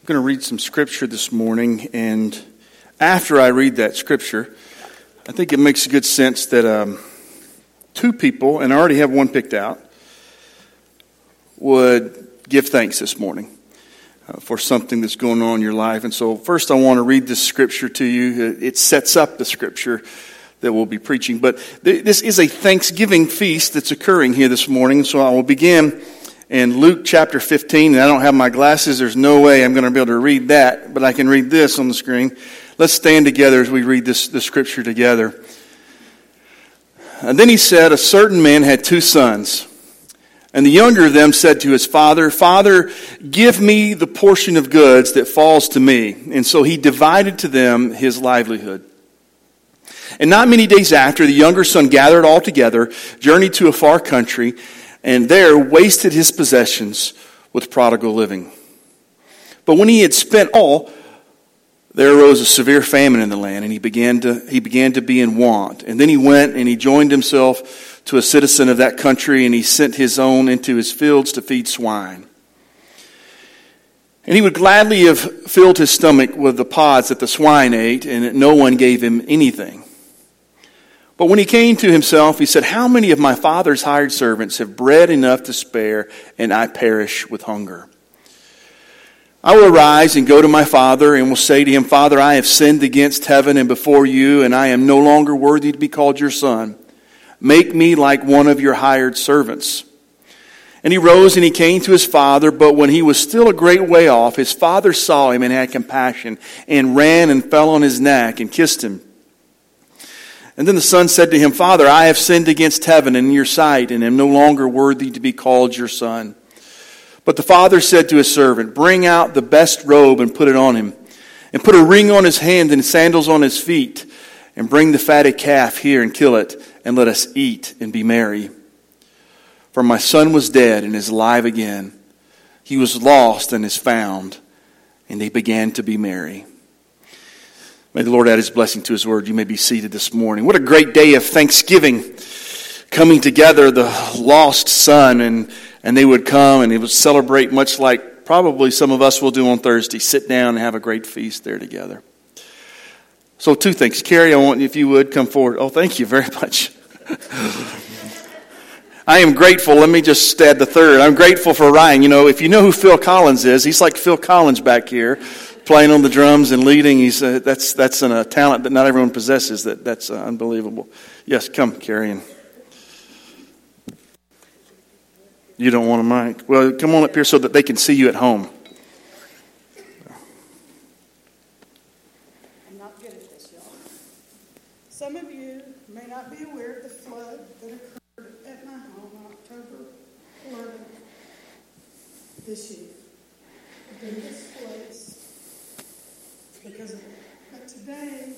I'm going to read some scripture this morning, and after I read that scripture, I think it makes good sense that um, two people, and I already have one picked out, would give thanks this morning uh, for something that's going on in your life. And so, first, I want to read this scripture to you. It sets up the scripture that we'll be preaching. But th- this is a Thanksgiving feast that's occurring here this morning. So, I will begin in Luke chapter 15. And I don't have my glasses. There's no way I'm going to be able to read that, but I can read this on the screen. Let's stand together as we read this, this scripture together. And then he said, A certain man had two sons. And the younger of them said to his father, Father, give me the portion of goods that falls to me. And so he divided to them his livelihood. And not many days after, the younger son gathered all together, journeyed to a far country, and there wasted his possessions with prodigal living. But when he had spent all, there arose a severe famine in the land, and he began to, he began to be in want. And then he went and he joined himself to a citizen of that country, and he sent his own into his fields to feed swine. And he would gladly have filled his stomach with the pods that the swine ate, and no one gave him anything. But when he came to himself, he said, How many of my father's hired servants have bread enough to spare, and I perish with hunger? I will arise and go to my father, and will say to him, Father, I have sinned against heaven and before you, and I am no longer worthy to be called your son. Make me like one of your hired servants. And he rose and he came to his father, but when he was still a great way off, his father saw him and had compassion, and ran and fell on his neck and kissed him. And then the son said to him, Father, I have sinned against heaven and in your sight, and am no longer worthy to be called your son. But the father said to his servant, Bring out the best robe and put it on him, and put a ring on his hand and sandals on his feet, and bring the fatted calf here and kill it and let us eat and be merry. For my son was dead and is alive again. He was lost and is found. And they began to be merry. May the Lord add his blessing to his word. You may be seated this morning. What a great day of thanksgiving coming together, the lost son, and, and they would come and they would celebrate much like probably some of us will do on Thursday. Sit down and have a great feast there together. So, two things. Carrie, I want if you would, come forward. Oh, thank you very much. I am grateful. Let me just add the third. I'm grateful for Ryan. You know, if you know who Phil Collins is, he's like Phil Collins back here, playing on the drums and leading. He's uh, that's that's a talent that not everyone possesses. That that's uh, unbelievable. Yes, come, Carrie. You don't want a mic? Well, come on up here so that they can see you at home. I'm not good at this y'all. Some of you may not be aware of the flood that occurred at my home on October 11th this place because of it. But today,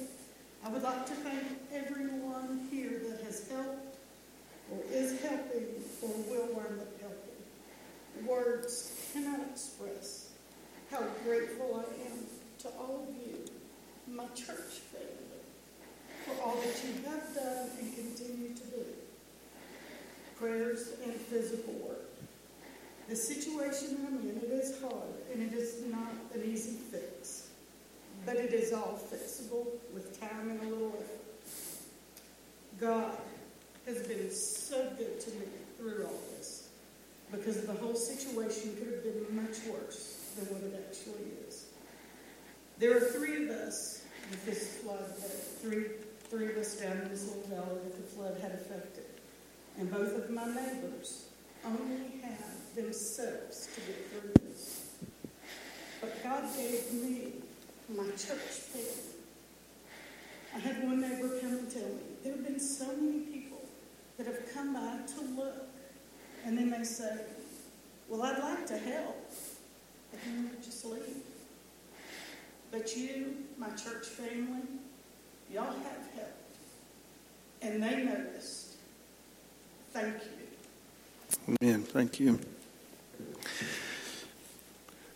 I would like to thank everyone here that has helped or is helping or will wind up helping. Words cannot express how grateful I am to all of you, my church family, for all that you have done and continue to do. Prayers and physical work. The situation I'm in, it is hard, and it is not an easy fix. But it is all fixable with time and a little effort. God has been so good to me through all this because the whole situation could have been much worse than what it actually is. There are three of us with this flood, three, three of us down in this little valley that the flood had affected. And both of my neighbors only have themselves to get through this. But God gave me my church family. I had one neighbor come and tell me, there have been so many people that have come by to look, and then they say, well, I'd like to help, but then they just leave. But you, my church family, y'all have helped. And they noticed. Thank you. Amen. Thank you.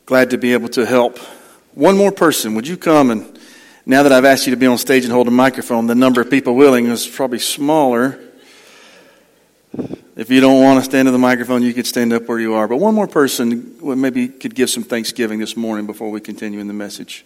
Glad to be able to help. One more person, would you come and now that I've asked you to be on stage and hold a microphone, the number of people willing is probably smaller. If you don't want to stand to the microphone, you could stand up where you are. But one more person maybe could give some thanksgiving this morning before we continue in the message.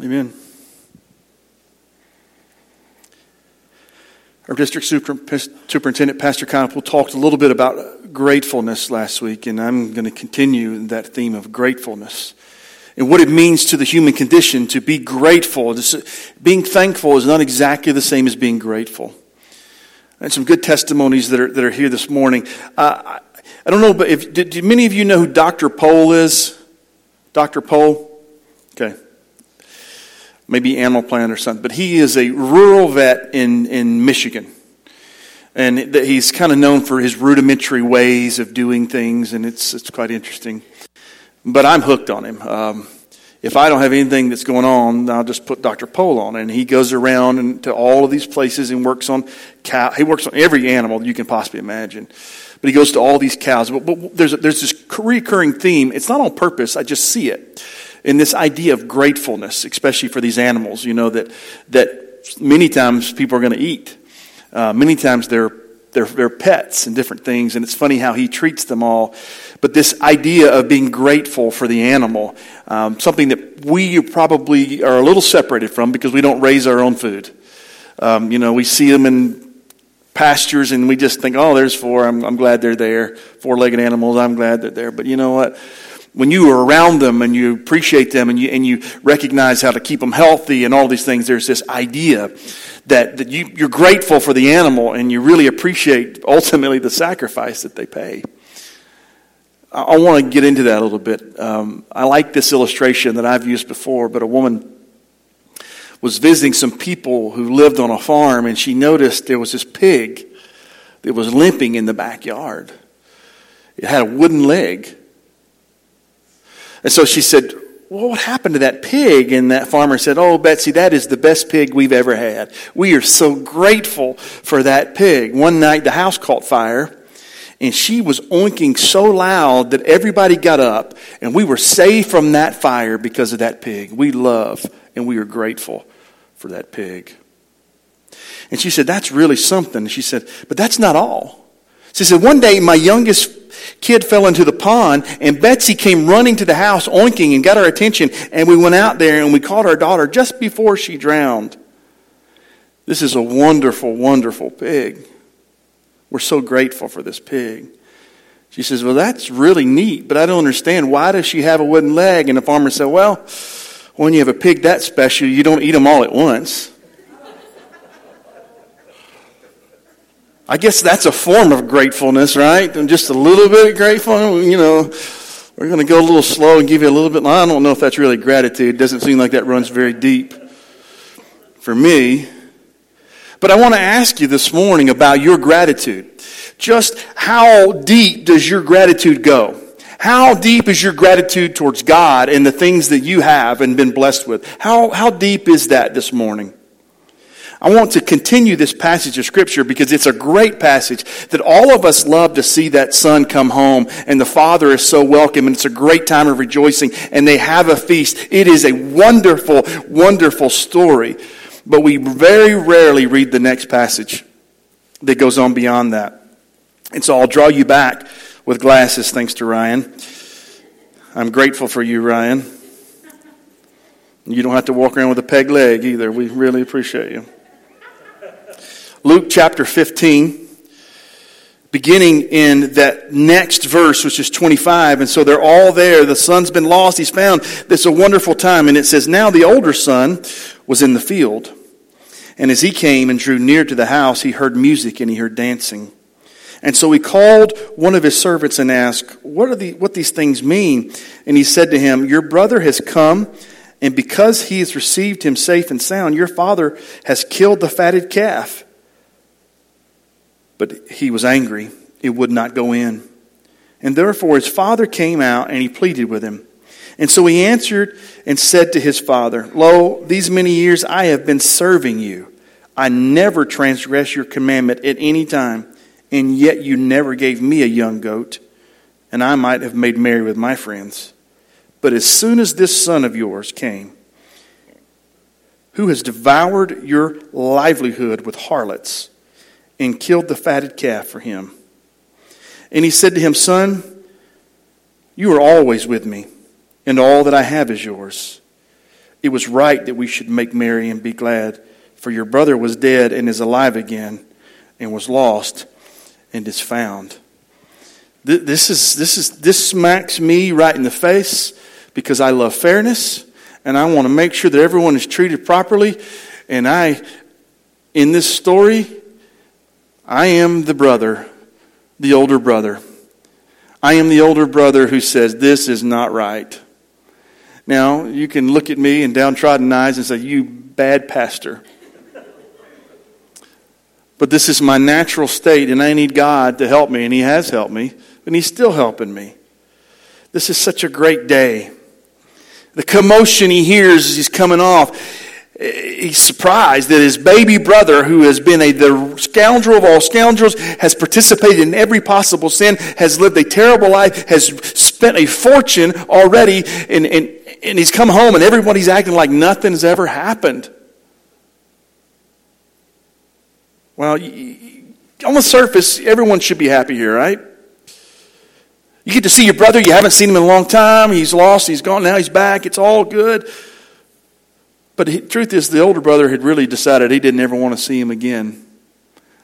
Amen. Our district superintendent, Pastor Conopel, talked a little bit about gratefulness last week, and I'm going to continue that theme of gratefulness and what it means to the human condition to be grateful. Being thankful is not exactly the same as being grateful. And some good testimonies that are, that are here this morning. Uh, I don't know, but if, do, do many of you know who Dr. Pol is? Dr. Pol? Okay maybe Animal Planet or something. But he is a rural vet in, in Michigan. And he's kind of known for his rudimentary ways of doing things, and it's, it's quite interesting. But I'm hooked on him. Um, if I don't have anything that's going on, I'll just put Dr. Pol on. And he goes around and to all of these places and works on cow. He works on every animal you can possibly imagine. But he goes to all these cows. But, but there's, there's this recurring theme. It's not on purpose. I just see it in this idea of gratefulness, especially for these animals, you know, that, that many times people are going to eat. Uh, many times they're, they're, they're pets and different things, and it's funny how he treats them all. But this idea of being grateful for the animal, um, something that we probably are a little separated from because we don't raise our own food. Um, you know, we see them in pastures and we just think, oh, there's four. I'm, I'm glad they're there. Four legged animals. I'm glad they're there. But you know what? When you are around them and you appreciate them and you, and you recognize how to keep them healthy and all these things, there's this idea that, that you, you're grateful for the animal and you really appreciate ultimately the sacrifice that they pay. I, I want to get into that a little bit. Um, I like this illustration that I've used before, but a woman was visiting some people who lived on a farm and she noticed there was this pig that was limping in the backyard. It had a wooden leg. And so she said, well, what happened to that pig? And that farmer said, Oh, Betsy, that is the best pig we've ever had. We are so grateful for that pig. One night the house caught fire and she was oinking so loud that everybody got up and we were saved from that fire because of that pig. We love and we are grateful for that pig. And she said, That's really something. She said, But that's not all. She said, One day my youngest kid fell into the pond, and Betsy came running to the house, oinking, and got our attention. And we went out there and we caught our daughter just before she drowned. This is a wonderful, wonderful pig. We're so grateful for this pig. She says, Well, that's really neat, but I don't understand. Why does she have a wooden leg? And the farmer said, Well, when you have a pig that special, you don't eat them all at once. I guess that's a form of gratefulness, right? And just a little bit grateful, you know. We're going to go a little slow and give you a little bit. I don't know if that's really gratitude. It doesn't seem like that runs very deep for me. But I want to ask you this morning about your gratitude. Just how deep does your gratitude go? How deep is your gratitude towards God and the things that you have and been blessed with? How, how deep is that this morning? I want to continue this passage of scripture because it's a great passage that all of us love to see that son come home and the father is so welcome and it's a great time of rejoicing and they have a feast. It is a wonderful, wonderful story. But we very rarely read the next passage that goes on beyond that. And so I'll draw you back with glasses thanks to Ryan. I'm grateful for you, Ryan. You don't have to walk around with a peg leg either. We really appreciate you. Luke chapter 15, beginning in that next verse, which is 25. And so they're all there. The son's been lost. He's found. It's a wonderful time. And it says, Now the older son was in the field. And as he came and drew near to the house, he heard music and he heard dancing. And so he called one of his servants and asked, what, are the, what these things mean? And he said to him, Your brother has come, and because he has received him safe and sound, your father has killed the fatted calf. But he was angry. It would not go in. And therefore his father came out and he pleaded with him. And so he answered and said to his father, Lo, these many years I have been serving you. I never transgressed your commandment at any time, and yet you never gave me a young goat, and I might have made merry with my friends. But as soon as this son of yours came, who has devoured your livelihood with harlots, and killed the fatted calf for him. And he said to him, Son, you are always with me, and all that I have is yours. It was right that we should make merry and be glad, for your brother was dead and is alive again, and was lost and is found. This, is, this, is, this smacks me right in the face because I love fairness and I want to make sure that everyone is treated properly. And I, in this story, I am the brother, the older brother. I am the older brother who says, This is not right. Now, you can look at me in downtrodden eyes and say, You bad pastor. But this is my natural state, and I need God to help me, and He has helped me, and He's still helping me. This is such a great day. The commotion he hears as he's coming off he's surprised that his baby brother, who has been a, the scoundrel of all scoundrels, has participated in every possible sin, has lived a terrible life, has spent a fortune already, and, and, and he's come home and everybody's acting like nothing has ever happened. Well, on the surface, everyone should be happy here, right? You get to see your brother, you haven't seen him in a long time, he's lost, he's gone, now he's back, it's all good. But the truth is, the older brother had really decided he didn't ever want to see him again.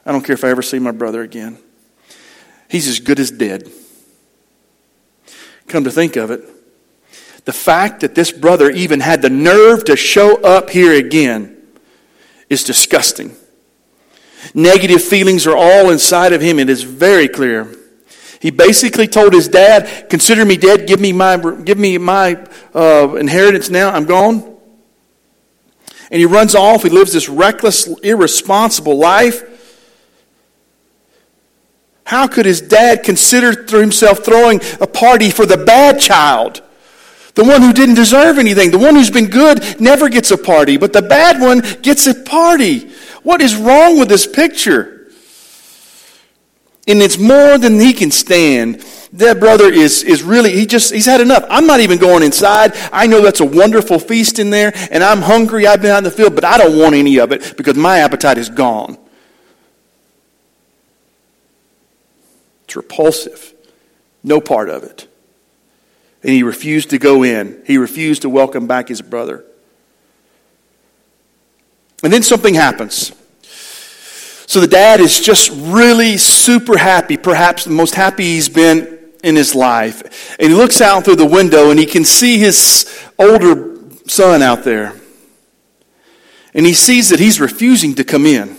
I don't care if I ever see my brother again. He's as good as dead. Come to think of it, the fact that this brother even had the nerve to show up here again is disgusting. Negative feelings are all inside of him. It is very clear. He basically told his dad, "Consider me dead. Give me my give me my uh, inheritance now. I'm gone." And he runs off. He lives this reckless, irresponsible life. How could his dad consider himself throwing a party for the bad child? The one who didn't deserve anything, the one who's been good, never gets a party, but the bad one gets a party. What is wrong with this picture? And it's more than he can stand. That brother is, is really, he just, he's had enough. I'm not even going inside. I know that's a wonderful feast in there, and I'm hungry. I've been out in the field, but I don't want any of it because my appetite is gone. It's repulsive. No part of it. And he refused to go in. He refused to welcome back his brother. And then something happens. So the dad is just really super happy, perhaps the most happy he's been in his life. And he looks out through the window and he can see his older son out there. And he sees that he's refusing to come in.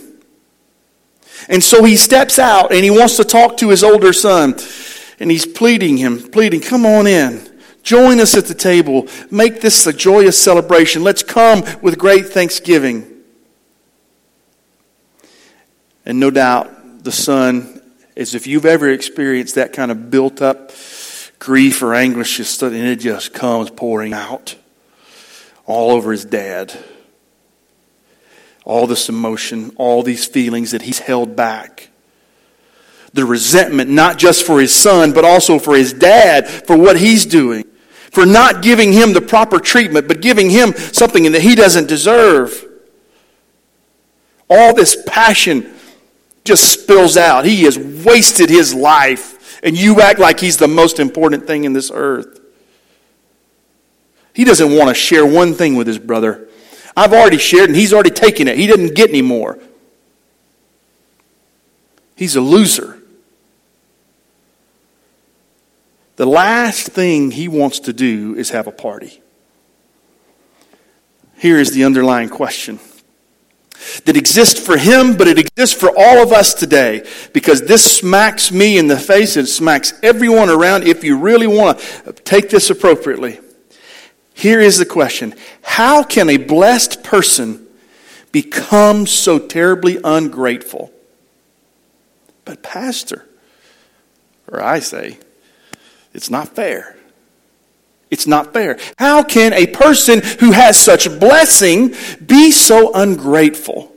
And so he steps out and he wants to talk to his older son. And he's pleading him, pleading, come on in. Join us at the table. Make this a joyous celebration. Let's come with great thanksgiving. And no doubt the son, as if you've ever experienced that kind of built up grief or anguish, and it just comes pouring out all over his dad all this emotion, all these feelings that he's held back. The resentment, not just for his son, but also for his dad, for what he's doing, for not giving him the proper treatment, but giving him something that he doesn't deserve. All this passion just spills out. He has wasted his life, and you act like he's the most important thing in this earth. He doesn't want to share one thing with his brother. I've already shared and he's already taken it. He didn't get any more. He's a loser. The last thing he wants to do is have a party. Here is the underlying question that exists for him, but it exists for all of us today because this smacks me in the face and smacks everyone around if you really want to take this appropriately. Here is the question How can a blessed person become so terribly ungrateful? But, Pastor, or I say, it's not fair. It's not fair. How can a person who has such blessing be so ungrateful?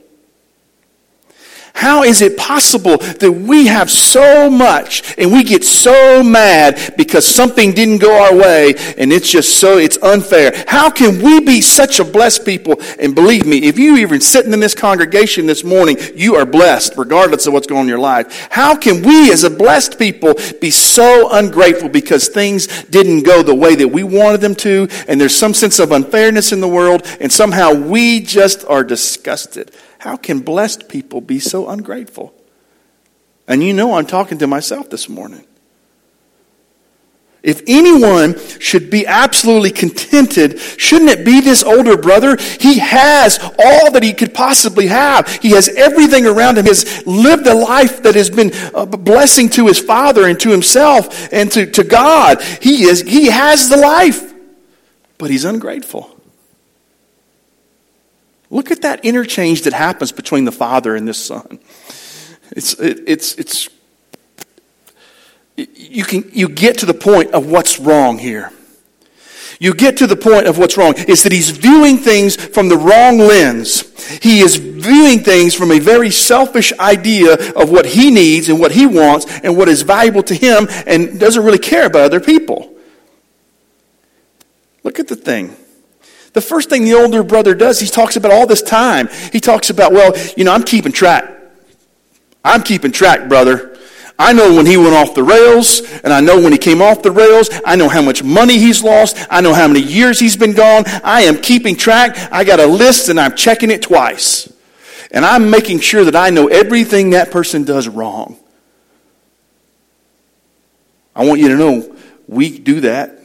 How is it possible that we have so much and we get so mad because something didn't go our way and it's just so, it's unfair? How can we be such a blessed people? And believe me, if you even sitting in this congregation this morning, you are blessed regardless of what's going on in your life. How can we as a blessed people be so ungrateful because things didn't go the way that we wanted them to and there's some sense of unfairness in the world and somehow we just are disgusted? How can blessed people be so ungrateful? And you know I'm talking to myself this morning. If anyone should be absolutely contented, shouldn't it be this older brother? He has all that he could possibly have. He has everything around him. He has lived a life that has been a blessing to his father and to himself and to, to God. He is, he has the life, but he's ungrateful. Look at that interchange that happens between the father and this son. It's, it, it's, it's, you can, you get to the point of what's wrong here. You get to the point of what's wrong is that he's viewing things from the wrong lens. He is viewing things from a very selfish idea of what he needs and what he wants and what is valuable to him and doesn't really care about other people. Look at the thing. The first thing the older brother does, he talks about all this time. He talks about, well, you know, I'm keeping track. I'm keeping track, brother. I know when he went off the rails, and I know when he came off the rails. I know how much money he's lost. I know how many years he's been gone. I am keeping track. I got a list, and I'm checking it twice. And I'm making sure that I know everything that person does wrong. I want you to know we do that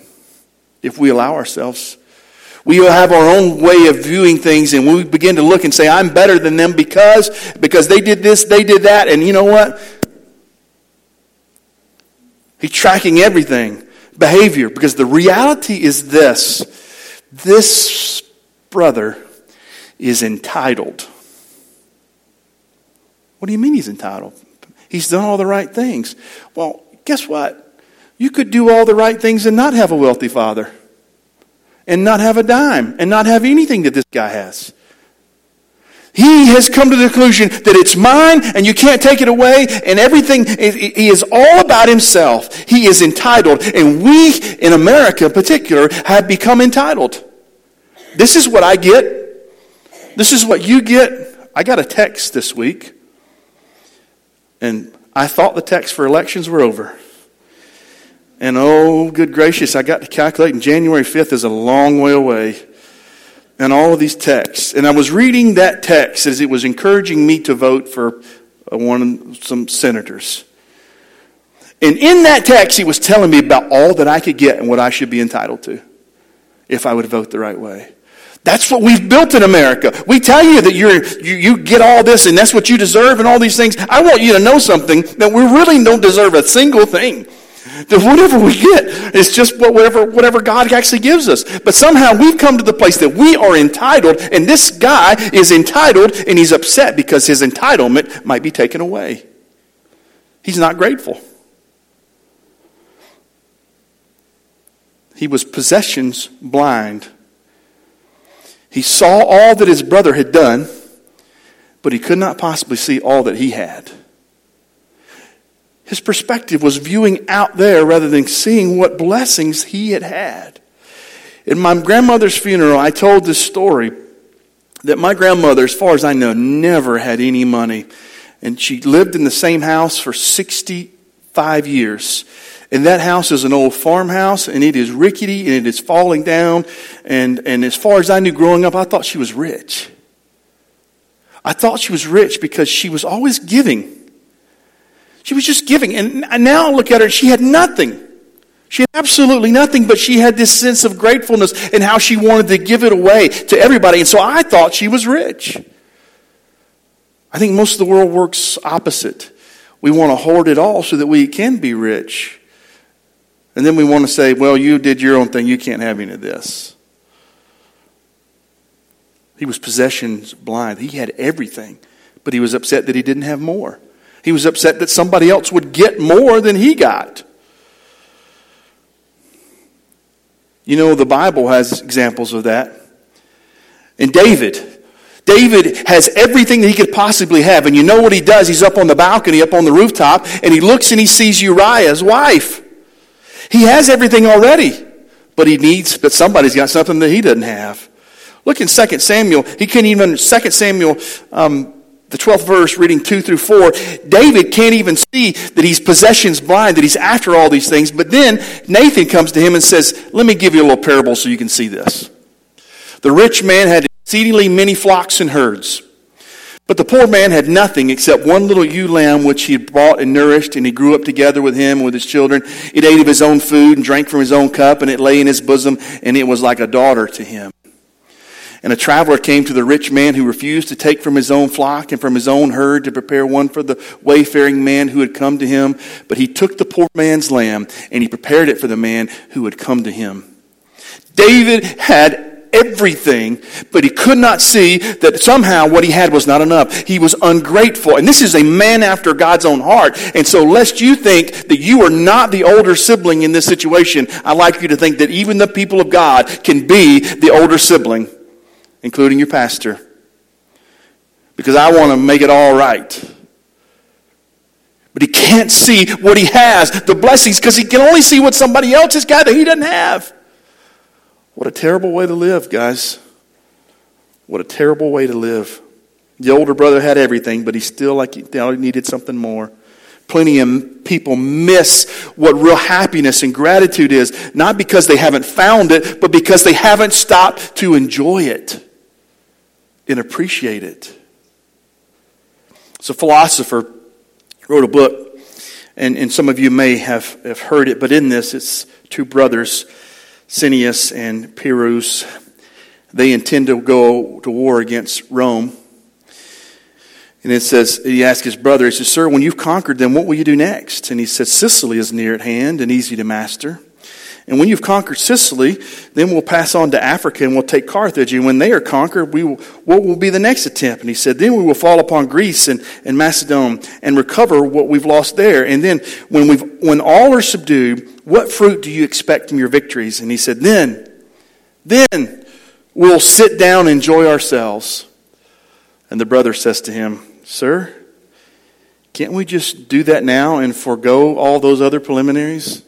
if we allow ourselves we will have our own way of viewing things and we begin to look and say, I'm better than them because, because they did this, they did that, and you know what? He's tracking everything. Behavior. Because the reality is this. This brother is entitled. What do you mean he's entitled? He's done all the right things. Well, guess what? You could do all the right things and not have a wealthy father. And not have a dime and not have anything that this guy has. He has come to the conclusion that it's mine and you can't take it away and everything, he is all about himself. He is entitled. And we in America in particular have become entitled. This is what I get. This is what you get. I got a text this week and I thought the text for elections were over. And oh, good gracious, I got to calculate, and January 5th is a long way away and all of these texts. And I was reading that text as it was encouraging me to vote for uh, one of some senators. And in that text, he was telling me about all that I could get and what I should be entitled to if I would vote the right way. That's what we've built in America. We tell you that you're, you, you get all this and that's what you deserve and all these things. I want you to know something that we really don't deserve a single thing. That whatever we get is just whatever, whatever God actually gives us. But somehow we've come to the place that we are entitled, and this guy is entitled, and he's upset because his entitlement might be taken away. He's not grateful. He was possessions blind. He saw all that his brother had done, but he could not possibly see all that he had. His perspective was viewing out there rather than seeing what blessings he had had. In my grandmother's funeral, I told this story that my grandmother, as far as I know, never had any money. And she lived in the same house for 65 years. And that house is an old farmhouse, and it is rickety, and it is falling down. And, and as far as I knew growing up, I thought she was rich. I thought she was rich because she was always giving. She was just giving. And now I look at her, she had nothing. She had absolutely nothing, but she had this sense of gratefulness and how she wanted to give it away to everybody. And so I thought she was rich. I think most of the world works opposite. We want to hoard it all so that we can be rich. And then we want to say, well, you did your own thing. You can't have any of this. He was possessions blind. He had everything, but he was upset that he didn't have more. He was upset that somebody else would get more than he got. You know, the Bible has examples of that. And David, David has everything that he could possibly have. And you know what he does? He's up on the balcony, up on the rooftop, and he looks and he sees Uriah's wife. He has everything already, but he needs, but somebody's got something that he doesn't have. Look in 2 Samuel. He can't even, 2 Samuel um, the 12th verse, reading 2 through 4, David can't even see that he's possessions blind, that he's after all these things. But then Nathan comes to him and says, Let me give you a little parable so you can see this. The rich man had exceedingly many flocks and herds. But the poor man had nothing except one little ewe lamb which he had bought and nourished, and he grew up together with him and with his children. It ate of his own food and drank from his own cup, and it lay in his bosom, and it was like a daughter to him. And a traveler came to the rich man who refused to take from his own flock and from his own herd to prepare one for the wayfaring man who had come to him. But he took the poor man's lamb and he prepared it for the man who had come to him. David had everything, but he could not see that somehow what he had was not enough. He was ungrateful. And this is a man after God's own heart. And so, lest you think that you are not the older sibling in this situation, I'd like you to think that even the people of God can be the older sibling including your pastor, because I want to make it all right. But he can't see what he has, the blessings, because he can only see what somebody else has got that he doesn't have. What a terrible way to live, guys. What a terrible way to live. The older brother had everything, but he still like he needed something more. Plenty of people miss what real happiness and gratitude is, not because they haven't found it, but because they haven't stopped to enjoy it and appreciate it. So, a philosopher wrote a book, and, and some of you may have, have heard it, but in this, it's two brothers, Cineas and Pyrrhus. They intend to go to war against Rome. And it says, he asked his brother, he says, Sir, when you've conquered them, what will you do next? And he said, Sicily is near at hand and easy to master. And when you've conquered Sicily, then we'll pass on to Africa and we'll take Carthage. And when they are conquered, we will, what will be the next attempt? And he said, then we will fall upon Greece and, and Macedon and recover what we've lost there. And then when we've, when all are subdued, what fruit do you expect from your victories? And he said, then, Then we'll sit down and enjoy ourselves. And the brother says to him, Sir, can't we just do that now and forego all those other preliminaries?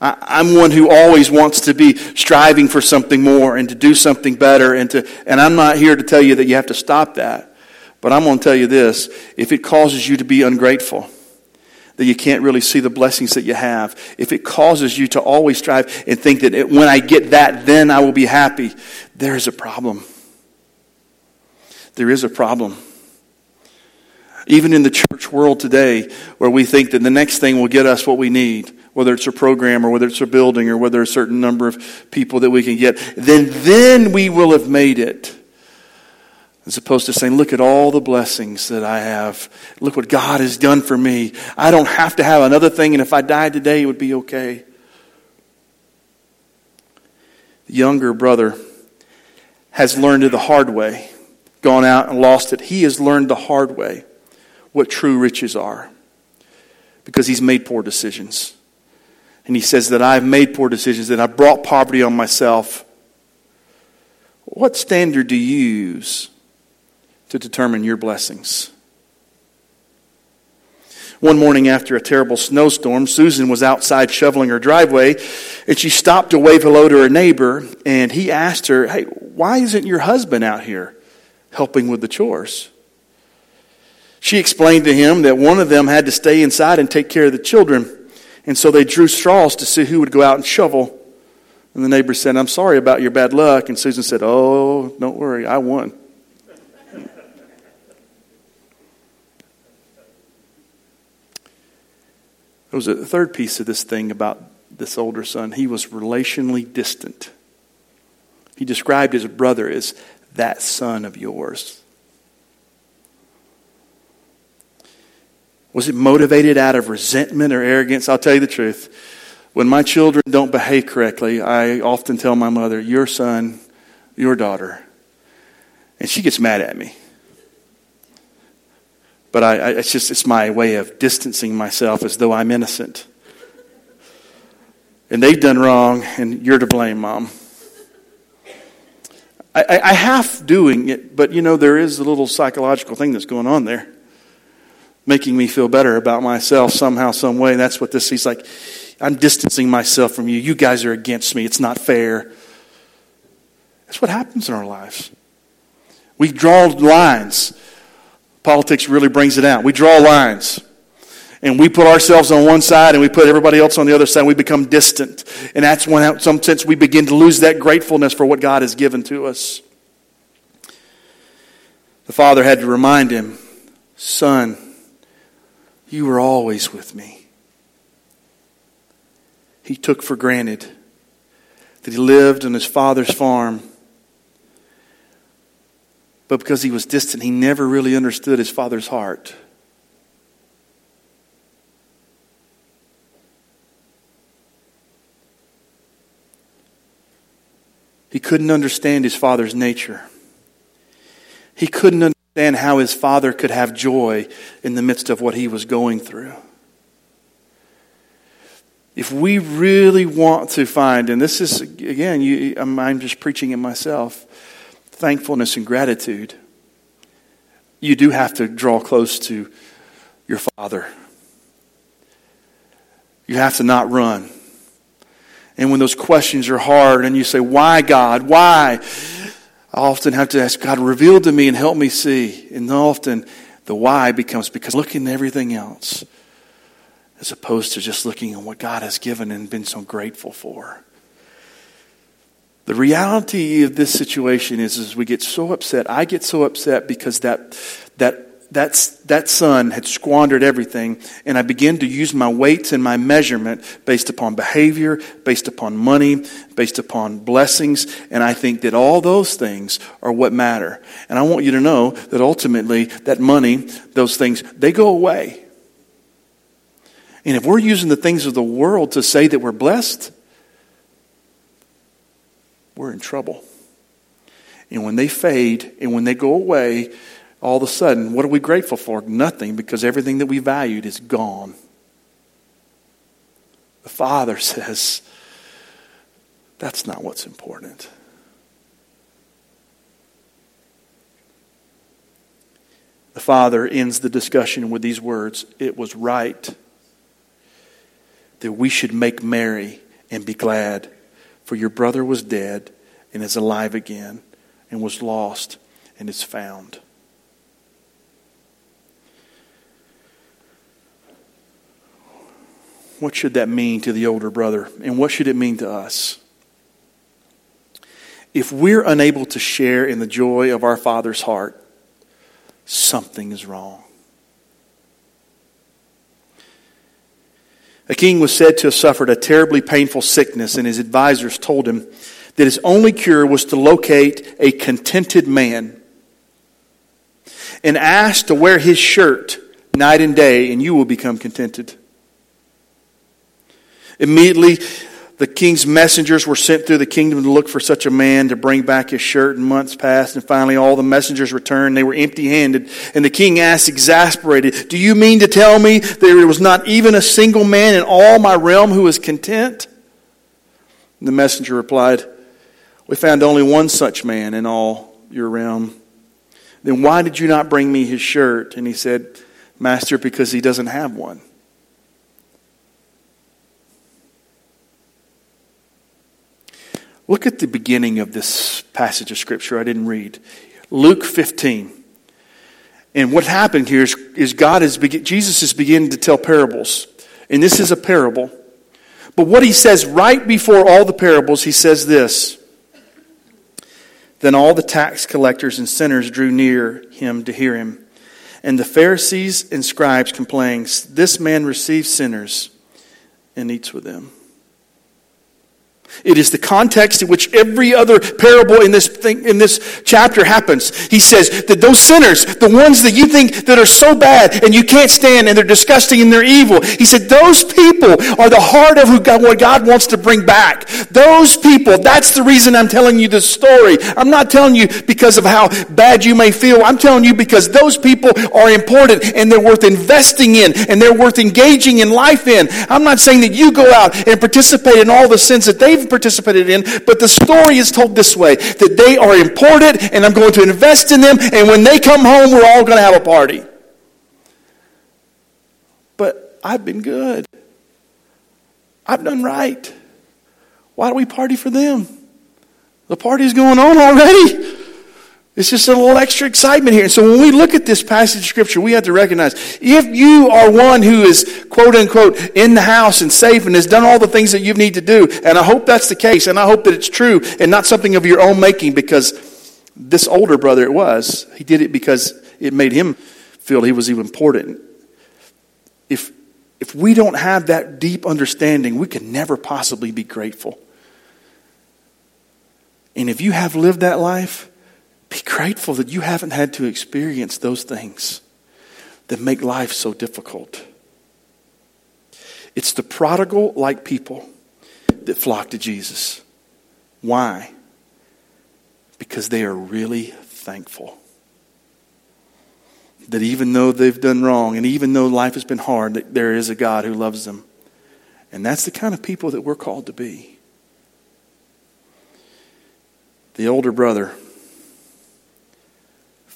I'm one who always wants to be striving for something more and to do something better and to and I'm not here to tell you that you have to stop that. But I'm going to tell you this, if it causes you to be ungrateful, that you can't really see the blessings that you have, if it causes you to always strive and think that it, when I get that then I will be happy, there is a problem. There is a problem. Even in the church world today, where we think that the next thing will get us what we need, whether it's a program or whether it's a building or whether a certain number of people that we can get, then then we will have made it. As opposed to saying, look at all the blessings that I have. Look what God has done for me. I don't have to have another thing, and if I died today, it would be okay. The younger brother has learned it the hard way, gone out and lost it. He has learned the hard way what true riches are because he's made poor decisions. And he says that I've made poor decisions, that I brought poverty on myself. What standard do you use to determine your blessings? One morning after a terrible snowstorm, Susan was outside shoveling her driveway, and she stopped to wave hello to her neighbor, and he asked her, Hey, why isn't your husband out here helping with the chores? She explained to him that one of them had to stay inside and take care of the children. And so they drew straws to see who would go out and shovel. And the neighbor said, I'm sorry about your bad luck. And Susan said, Oh, don't worry, I won. There was a third piece of this thing about this older son. He was relationally distant. He described his brother as that son of yours. Was it motivated out of resentment or arrogance? I'll tell you the truth. When my children don't behave correctly, I often tell my mother, Your son, your daughter. And she gets mad at me. But I, I, it's just it's my way of distancing myself as though I'm innocent. And they've done wrong, and you're to blame, Mom. I, I, I half doing it, but you know, there is a little psychological thing that's going on there making me feel better about myself somehow, some way. And that's what this, he's like, I'm distancing myself from you. You guys are against me. It's not fair. That's what happens in our lives. We draw lines. Politics really brings it out. We draw lines. And we put ourselves on one side and we put everybody else on the other side. And we become distant. And that's when, in some sense, we begin to lose that gratefulness for what God has given to us. The father had to remind him, Son, you were always with me. He took for granted that he lived on his father's farm. But because he was distant, he never really understood his father's heart. He couldn't understand his father's nature. He couldn't understand how his father could have joy in the midst of what he was going through. If we really want to find, and this is, again, you, I'm, I'm just preaching it myself, thankfulness and gratitude, you do have to draw close to your father. You have to not run. And when those questions are hard and you say, Why, God? Why? I often have to ask God, reveal to me and help me see. And often the why becomes because looking at everything else as opposed to just looking at what God has given and been so grateful for. The reality of this situation is, is we get so upset. I get so upset because that, that that's, that son had squandered everything, and I began to use my weights and my measurement based upon behavior, based upon money, based upon blessings, and I think that all those things are what matter. And I want you to know that ultimately, that money, those things, they go away. And if we're using the things of the world to say that we're blessed, we're in trouble. And when they fade and when they go away, all of a sudden, what are we grateful for? Nothing, because everything that we valued is gone. The father says, That's not what's important. The father ends the discussion with these words It was right that we should make merry and be glad, for your brother was dead and is alive again, and was lost and is found. What should that mean to the older brother? And what should it mean to us? If we're unable to share in the joy of our Father's heart, something is wrong. A king was said to have suffered a terribly painful sickness, and his advisors told him that his only cure was to locate a contented man and ask to wear his shirt night and day, and you will become contented. Immediately, the king's messengers were sent through the kingdom to look for such a man to bring back his shirt, and months passed, and finally all the messengers returned. They were empty handed. And the king asked, exasperated, Do you mean to tell me there was not even a single man in all my realm who was content? And the messenger replied, We found only one such man in all your realm. Then why did you not bring me his shirt? And he said, Master, because he doesn't have one. Look at the beginning of this passage of Scripture I didn't read. Luke 15. And what happened here is, is God is, Jesus is beginning to tell parables. And this is a parable. But what he says right before all the parables, he says this. Then all the tax collectors and sinners drew near him to hear him. And the Pharisees and scribes complained, This man receives sinners and eats with them. It is the context in which every other parable in this thing, in this chapter happens. He says that those sinners, the ones that you think that are so bad and you can't stand and they're disgusting and they're evil, he said those people are the heart of who God, what God wants to bring back. Those people, that's the reason I'm telling you this story. I'm not telling you because of how bad you may feel. I'm telling you because those people are important and they're worth investing in and they're worth engaging in life in. I'm not saying that you go out and participate in all the sins that they've participated in, but the story is told this way that they are important and I'm going to invest in them, and when they come home, we're all going to have a party. But I've been good. I've done right. Why do we party for them? The party's going on already. It's just a little extra excitement here. And so when we look at this passage of scripture, we have to recognize if you are one who is quote unquote in the house and safe and has done all the things that you need to do, and I hope that's the case, and I hope that it's true and not something of your own making because this older brother it was, he did it because it made him feel he was even important. If if we don't have that deep understanding, we can never possibly be grateful. And if you have lived that life, be grateful that you haven't had to experience those things that make life so difficult. It's the prodigal like people that flock to Jesus. Why? Because they are really thankful. That even though they've done wrong and even though life has been hard, that there is a God who loves them. And that's the kind of people that we're called to be. The older brother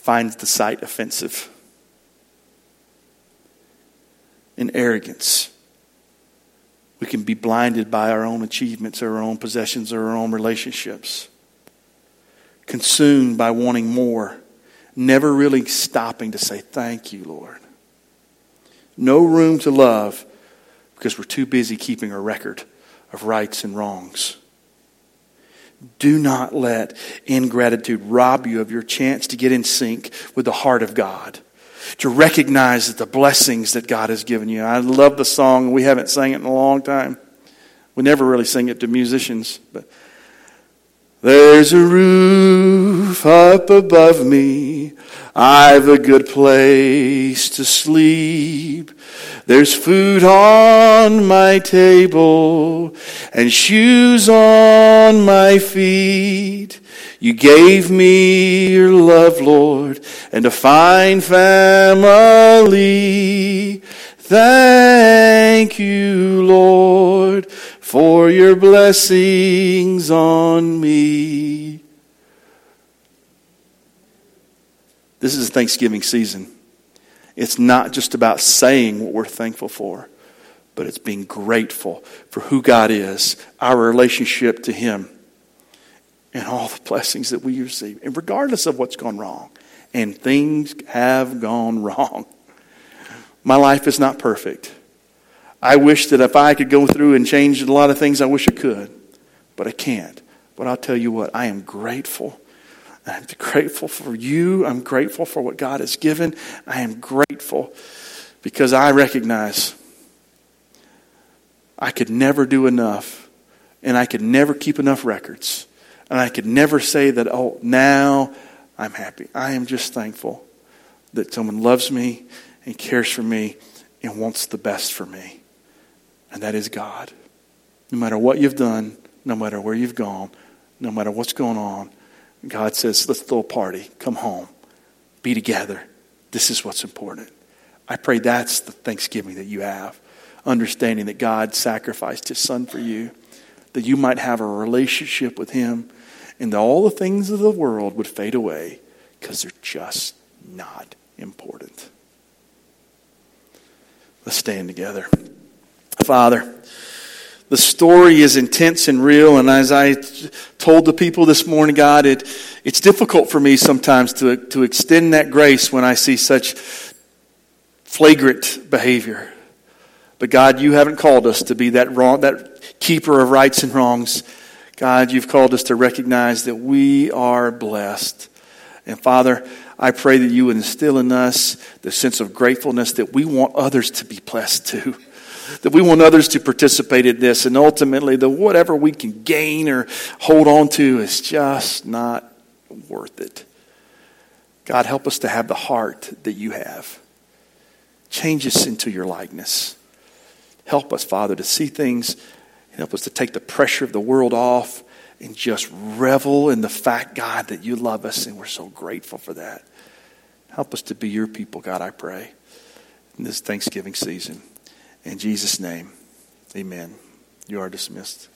finds the sight offensive. In arrogance, we can be blinded by our own achievements, or our own possessions, or our own relationships. Consumed by wanting more, never really stopping to say, Thank you, Lord. No room to love because we're too busy keeping a record of rights and wrongs. Do not let ingratitude rob you of your chance to get in sync with the heart of God. To recognize that the blessings that God has given you. I love the song. We haven't sang it in a long time. We never really sing it to musicians, but there's a roof up above me. I've a good place to sleep. There's food on my table and shoes on my feet. You gave me your love, Lord, and a fine family. Thank you, Lord, for your blessings on me. This is a Thanksgiving season. It's not just about saying what we're thankful for, but it's being grateful for who God is, our relationship to Him, and all the blessings that we receive, and regardless of what's gone wrong. And things have gone wrong. My life is not perfect. I wish that if I could go through and change a lot of things, I wish I could, but I can't. But I'll tell you what, I am grateful I'm grateful for you. I'm grateful for what God has given. I am grateful because I recognize I could never do enough and I could never keep enough records. And I could never say that, oh, now I'm happy. I am just thankful that someone loves me and cares for me and wants the best for me. And that is God. No matter what you've done, no matter where you've gone, no matter what's going on, God says, let's throw a party. Come home. Be together. This is what's important. I pray that's the thanksgiving that you have. Understanding that God sacrificed his son for you, that you might have a relationship with him, and that all the things of the world would fade away because they're just not important. Let's stand together. Father, the story is intense and real. And as I told the people this morning, God, it, it's difficult for me sometimes to, to extend that grace when I see such flagrant behavior. But God, you haven't called us to be that wrong, that keeper of rights and wrongs. God, you've called us to recognize that we are blessed. And Father, I pray that you instill in us the sense of gratefulness that we want others to be blessed too that we want others to participate in this. And ultimately, the whatever we can gain or hold on to is just not worth it. God, help us to have the heart that you have. Change us into your likeness. Help us, Father, to see things. Help us to take the pressure of the world off and just revel in the fact, God, that you love us and we're so grateful for that. Help us to be your people, God, I pray, in this Thanksgiving season. In Jesus' name, amen. You are dismissed.